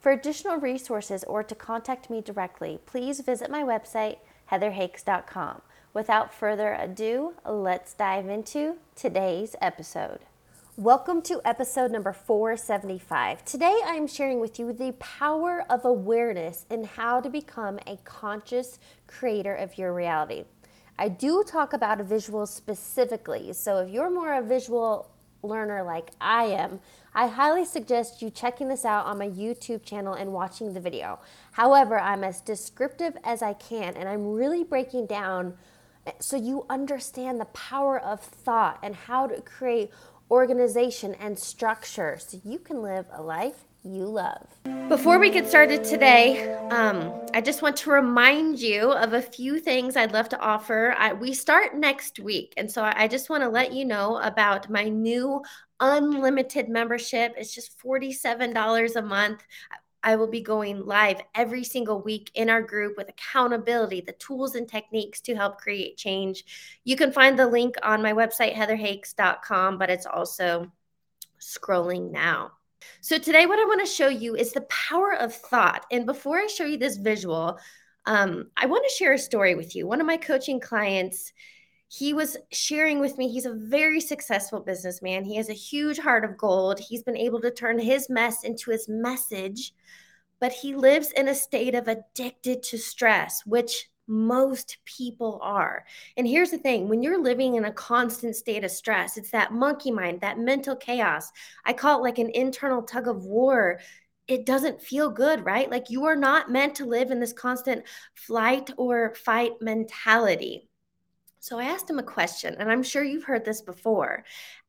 For additional resources or to contact me directly, please visit my website, heatherhakes.com. Without further ado, let's dive into today's episode. Welcome to episode number 475. Today I am sharing with you the power of awareness and how to become a conscious creator of your reality. I do talk about a visual specifically, so if you're more a visual learner like I am, I highly suggest you checking this out on my YouTube channel and watching the video. However, I'm as descriptive as I can and I'm really breaking down eh, so you understand the power of thought and how to create organization and structure so you can live a life you love. Before we get started today, um, I just want to remind you of a few things I'd love to offer. I, we start next week, and so I just want to let you know about my new unlimited membership. It's just $47 a month. I will be going live every single week in our group with accountability, the tools and techniques to help create change. You can find the link on my website, heatherhakes.com, but it's also scrolling now. So, today, what I want to show you is the power of thought. And before I show you this visual, um, I want to share a story with you. One of my coaching clients, he was sharing with me, he's a very successful businessman. He has a huge heart of gold. He's been able to turn his mess into his message, but he lives in a state of addicted to stress, which most people are. And here's the thing when you're living in a constant state of stress, it's that monkey mind, that mental chaos. I call it like an internal tug of war. It doesn't feel good, right? Like you are not meant to live in this constant flight or fight mentality. So I asked him a question, and I'm sure you've heard this before.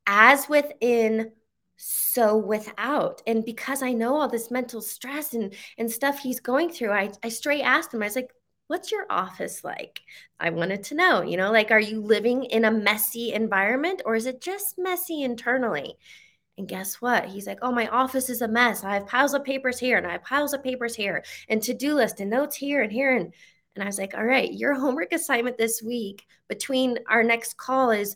As within, so without. And because I know all this mental stress and, and stuff he's going through, I, I straight asked him, I was like, what's your office like? I wanted to know, you know, like, are you living in a messy environment or is it just messy internally? And guess what? He's like, oh, my office is a mess. I have piles of papers here and I have piles of papers here and to do list and notes here and here. And, and I was like, all right, your homework assignment this week between our next call is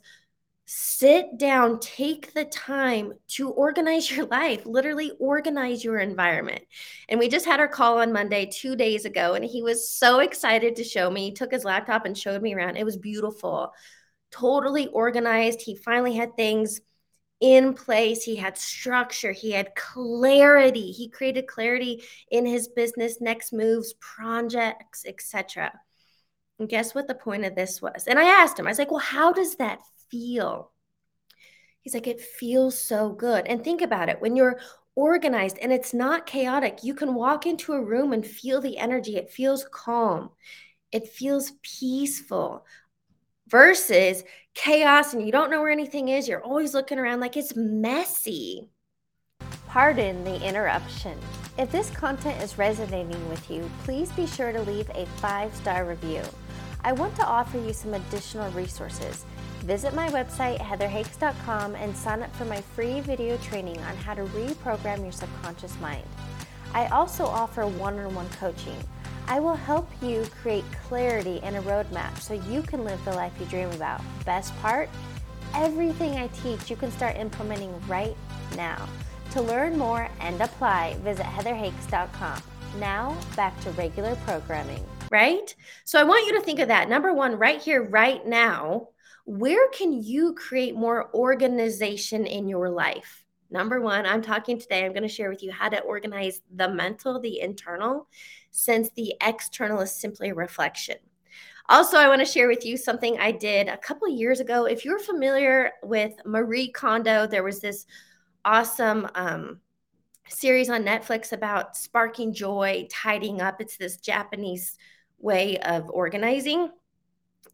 sit down, take the time to organize your life, literally organize your environment. And we just had our call on Monday, two days ago, and he was so excited to show me. He took his laptop and showed me around. It was beautiful, totally organized. He finally had things in place he had structure he had clarity he created clarity in his business next moves projects etc and guess what the point of this was and i asked him i was like well how does that feel? He's like, it feels so good. And think about it when you're organized and it's not chaotic, you can walk into a room and feel the energy. It feels calm, it feels peaceful versus chaos and you don't know where anything is. You're always looking around like it's messy. Pardon the interruption. If this content is resonating with you, please be sure to leave a five star review. I want to offer you some additional resources. Visit my website, heatherhakes.com, and sign up for my free video training on how to reprogram your subconscious mind. I also offer one on one coaching. I will help you create clarity and a roadmap so you can live the life you dream about. Best part? Everything I teach you can start implementing right now. To learn more and apply, visit heatherhakes.com. Now, back to regular programming. Right? So I want you to think of that. Number one, right here, right now where can you create more organization in your life? Number one, I'm talking today, I'm going to share with you how to organize the mental, the internal, since the external is simply a reflection. Also, I want to share with you something I did a couple years ago. If you're familiar with Marie Kondo, there was this awesome um, series on Netflix about sparking joy, tidying up. It's this Japanese way of organizing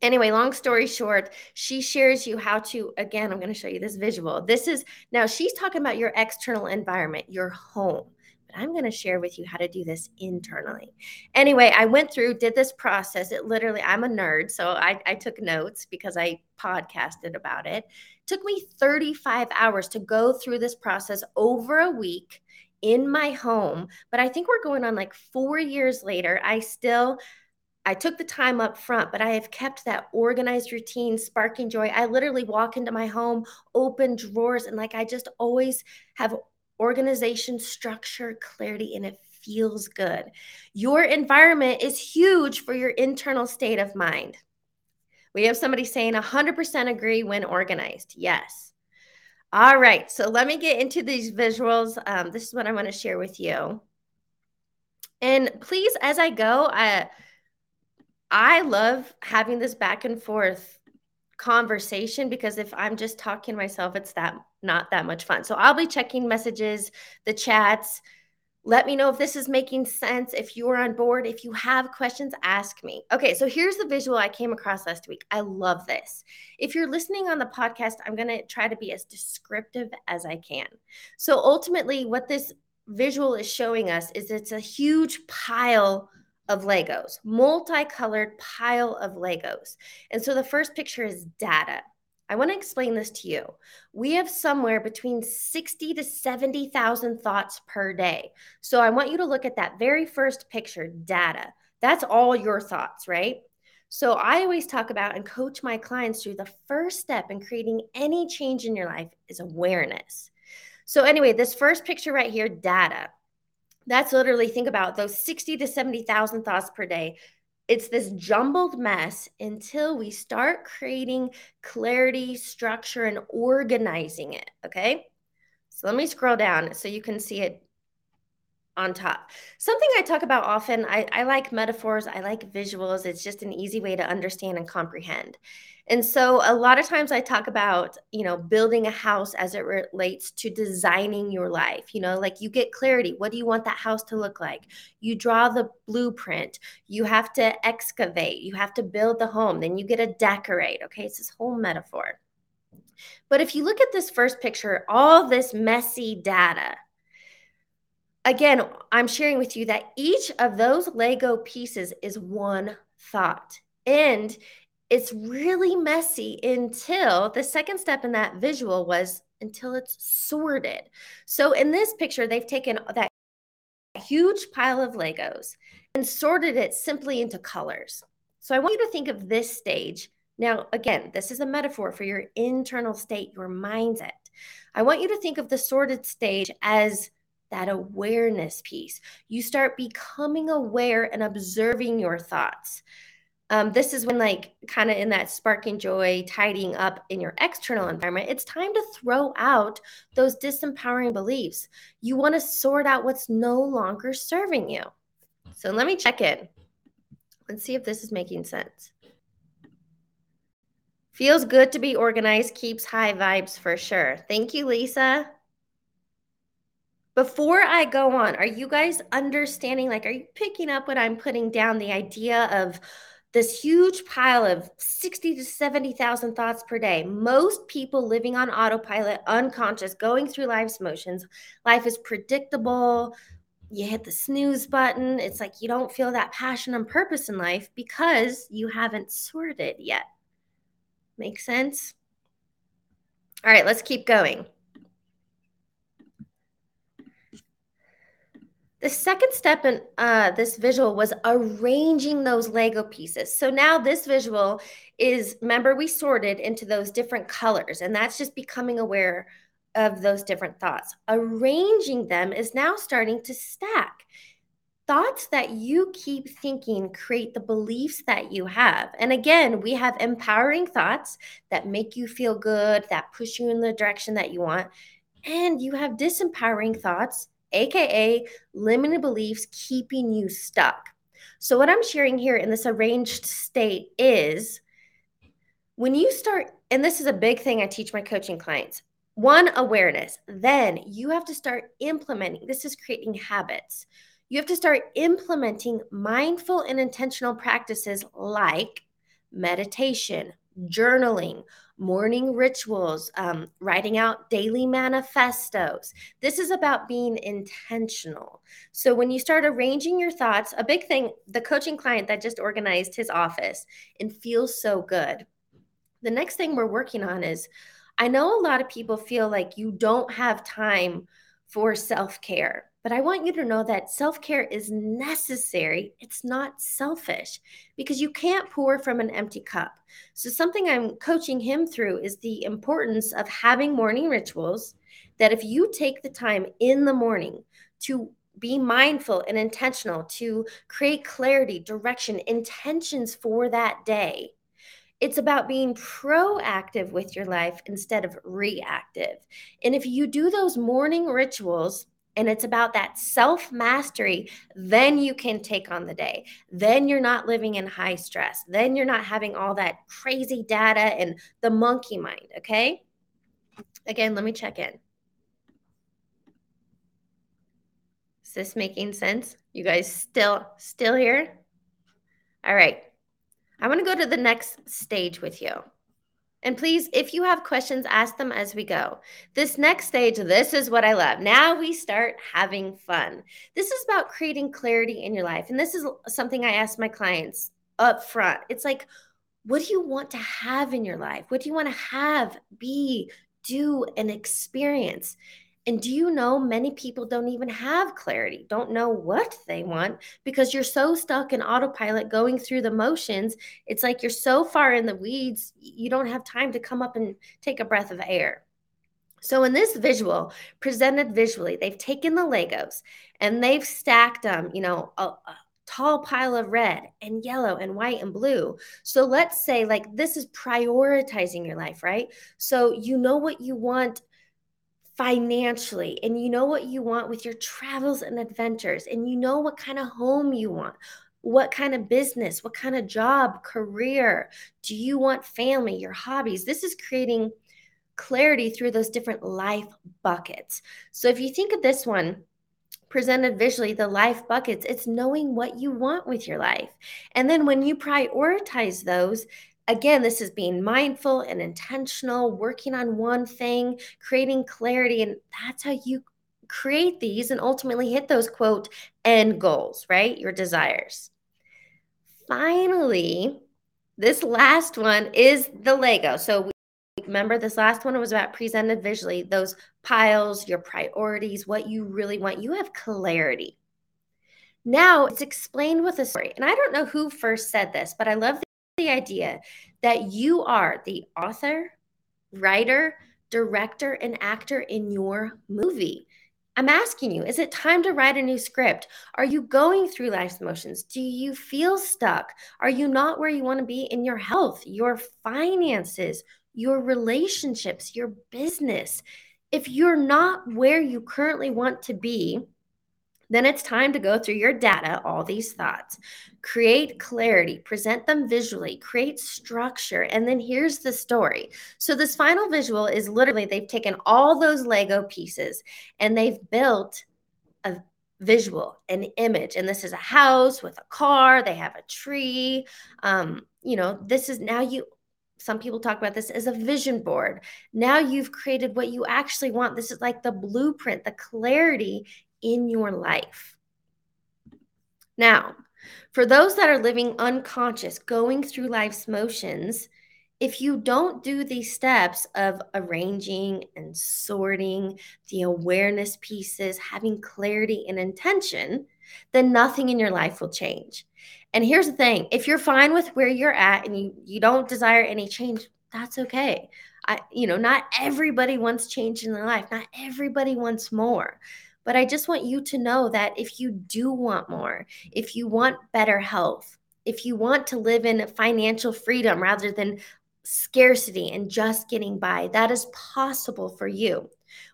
anyway, long story short, she shares you how to, again, I'm going to show you this visual. This is now she's talking about your external environment, your home. but I'm going to share with you how to do this internally. Anyway, I went through, did this process. It literally, I'm a nerd, so I, I took notes because I podcasted about it. it. Took me 35 hours to go through this process over a week in my home. But I think we're going on like four years later. I still I took the time up front, but I have kept that organized routine, sparking joy. I literally walk into my home, open drawers, and like I just always have organization, structure, clarity, and it feels good. Your environment is huge for your internal state of mind. We have somebody saying 100% agree when organized. Yes. All right. So let me get into these visuals. Um, this is what I want to share with you. And please, as I go, I, I love having this back and forth conversation because if I'm just talking myself, it's that not that much fun. So I'll be checking messages, the chats. Let me know if this is making sense. If you're on board, if you have questions, ask me. Okay, so here's the visual I came across last week. I love this. If you're listening on the podcast, I'm going to try to be as descriptive as I can. So ultimately, what this visual is showing us is it's a huge pile of Legos, multicolored pile of Legos. And so the first picture is data. I want to explain this to you. We have somewhere between 60 to 70,000 thoughts per day. So I want you to look at that very first picture, data. That's all your thoughts, right? So I always talk about and coach my clients through the first step in creating any change in your life is awareness. So anyway, this first picture right here, data. That's literally think about those 60 to 70,000 thoughts per day it's this jumbled mess until we start creating clarity, structure, and organizing it. Okay. So let me scroll down so you can see it on top. Something I talk about often, I, I like metaphors, I like visuals. It's just an easy way to understand and comprehend. And so a lot of times I talk about, you know, building a house as it relates to designing your life. You know, like you get clarity. What do you want that house to look like? You draw the blueprint. You have to excavate. You have to build the home. Then you get to decorate. Okay. It's this whole metaphor. But if you look at this first picture, all this messy data, again, I'm sharing with you that each of those Lego pieces is one thought. And it's really messy until the second step in that visual was until it's sorted. So in this picture, they've taken that huge pile of Legos and sorted it simply into colors. So I want you to think of this stage. Now, again, this is a metaphor for your internal state, your mindset. I want you to think of the sorted stage as that awareness piece. You start becoming aware and observing your thoughts. Um, this is when like kind of in that sparking joy tidying up in your external environment it's time to throw out those disempowering beliefs. You want to sort out what's no longer serving you. So let me check in. And see if this is making sense. Feels good to be organized keeps high vibes for sure. Thank you lisa before I go on, are you guys understanding? Like, are you picking up what I'm putting down? The idea of this huge pile of 60 to 70,000 thoughts per day. Most people living on autopilot, unconscious, going through life's motions. Life is predictable. You hit the snooze button. It's like you don't feel that passion and purpose in life because you haven't sorted yet. Make sense? All right, let's keep going. The second step in uh, this visual was arranging those Lego pieces. So now this visual is, remember, we sorted into those different colors, and that's just becoming aware of those different thoughts. Arranging them is now starting to stack. Thoughts that you keep thinking create the beliefs that you have. And again, we have empowering thoughts that make you feel good, that push you in the direction that you want. And you have disempowering thoughts aka limited beliefs keeping you stuck. So, what I'm sharing here in this arranged state is when you start, and this is a big thing I teach my coaching clients one, awareness. Then you have to start implementing, this is creating habits. You have to start implementing mindful and intentional practices like meditation, journaling, morning rituals, um, writing out daily manifestos. This is about being intentional. So when you start arranging your thoughts, a big thing, the coaching client that just organized his office and feels so good. The next thing we're working on is I know a lot of people feel like you don't have time for self care. But I want you to know that self care is necessary. It's not selfish because you can't pour from an empty cup. So, something I'm coaching him through is the importance of having morning rituals that if you take the time in the morning to be mindful and intentional, to create clarity, direction, intentions for that day, it's about being proactive with your life instead of reactive. And if you do those morning rituals, and it's about that self mastery, then you can take on the day. Then you're not living in high stress. Then you're not having all that crazy data and the monkey mind. Okay. Again, let me check in. Is this making sense? You guys still still here? All right. I want to go to the next stage with you. And please, if you have questions, ask them as we go. This next stage, this is what I love. Now we start having fun. This is about creating clarity in your life. And this is something I ask my clients up front. It's like, what do you want to have in your life? What do you want to have, be, do, and experience? And do you know many people don't even have clarity, don't know what they want because you're so stuck in autopilot going through the motions. It's like you're so far in the weeds, you don't have time to come up and take a breath of air. So, in this visual, presented visually, they've taken the Legos and they've stacked them, you know, a, a tall pile of red and yellow and white and blue. So, let's say, like, this is prioritizing your life, right? So, you know what you want financially and you know what you want with your travels and adventures and you know what kind of home you want what kind of business what kind of job career. Do you want family your hobbies? This is creating clarity through those different life buckets. So if you think of this one presented visually the life buckets it's knowing what you want with your life. And then when you prioritize those again, this is being mindful and intentional, working on one thing, creating clarity. And that's how you create these and ultimately hit those quote end goals, right? Your desires. Finally, this last one is the Lego. So we, remember this last one was about presented visually, those piles, your priorities, what you really want. You have clarity. Now it's explained with a story. And I don't know who first said this, but I love the idea that you are the author, writer, director, and actor in your movie. I'm asking you, is it time to write a new script? Are you going through life's emotions? Do you feel stuck? Are you not where you want to be in your health, your finances, your relationships, your business? If you're not where you currently want to be, then it's time to go through your data, all these thoughts, create clarity, present them visually, create structure, and then here's the story. So, this final visual is literally they've taken all those Lego pieces and they've built a visual, an image. And this is a house with a car, they have a tree. Um, you know, this is now you some people talk about this as a vision board. Now you've created what you actually want. This is like the blueprint, the clarity in your life. Now, for those that are living unconscious, going through life's motions, if you don't do these steps of arranging and sorting the awareness pieces, having clarity and intention, then nothing in your life will change. And here's the thing if you're fine with where you're at and you, you don't desire any change, that's okay. I, you know, not everybody wants change in their life, not everybody wants more. But I just want you to know that if you do want more, if you want better health, if you want to live in financial freedom rather than scarcity and just getting by, that is possible for you.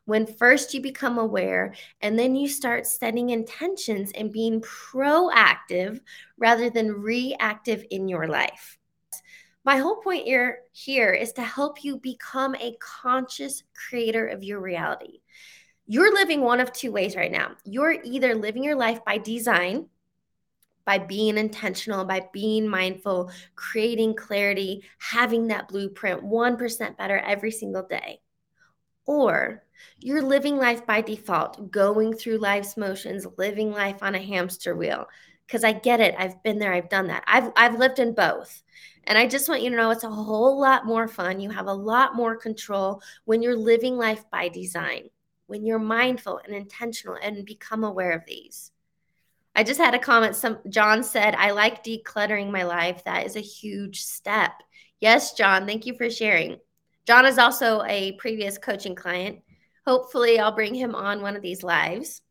When first you become aware and then you start setting intentions and being proactive rather than reactive in your life. My whole point here, here is to help you become a conscious creator of your reality you're living one of two ways right now. You're either living your life by design, by being intentional, by being mindful, creating clarity, having that blueprint 1% better every single day. Or you're living life by default, going through life's motions, living life on a hamster wheel. Because I get it. I've been there, I've done that. I've, I've lived in both. And I just want you to know it's a whole lot more fun. You have a lot more control when you're living life by design, when you're mindful and intentional and become aware of these. I just had a comment. Some John said, I like decluttering my life. That is a huge step. Yes, John, thank you for sharing. John is also a previous coaching client. Hopefully, I'll bring him on one of these lives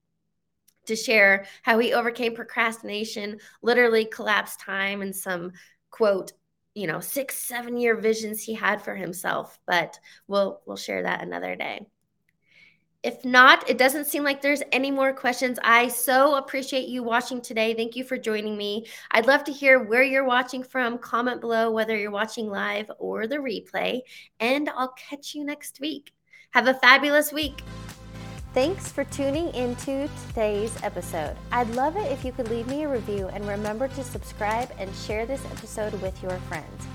to share how he overcame procrastination, literally collapsed time, and some quote you know six seven year visions he had for himself but we'll we'll share that another day if not it doesn't seem like there's any more questions i so appreciate you watching today thank you for joining me i'd love to hear where you're watching from comment below whether you're watching live or the replay and i'll catch you next week have a fabulous week Thanks for tuning into today's episode. I'd love it if you could leave me a review and remember to subscribe and share this episode with your friends.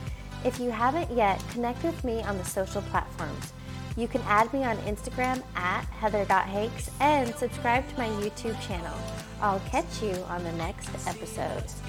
If you haven't yet, connect with me on the social platforms. You can add me on Instagram at heather.hakes and subscribe to my YouTube channel. I'll catch you on the next episode.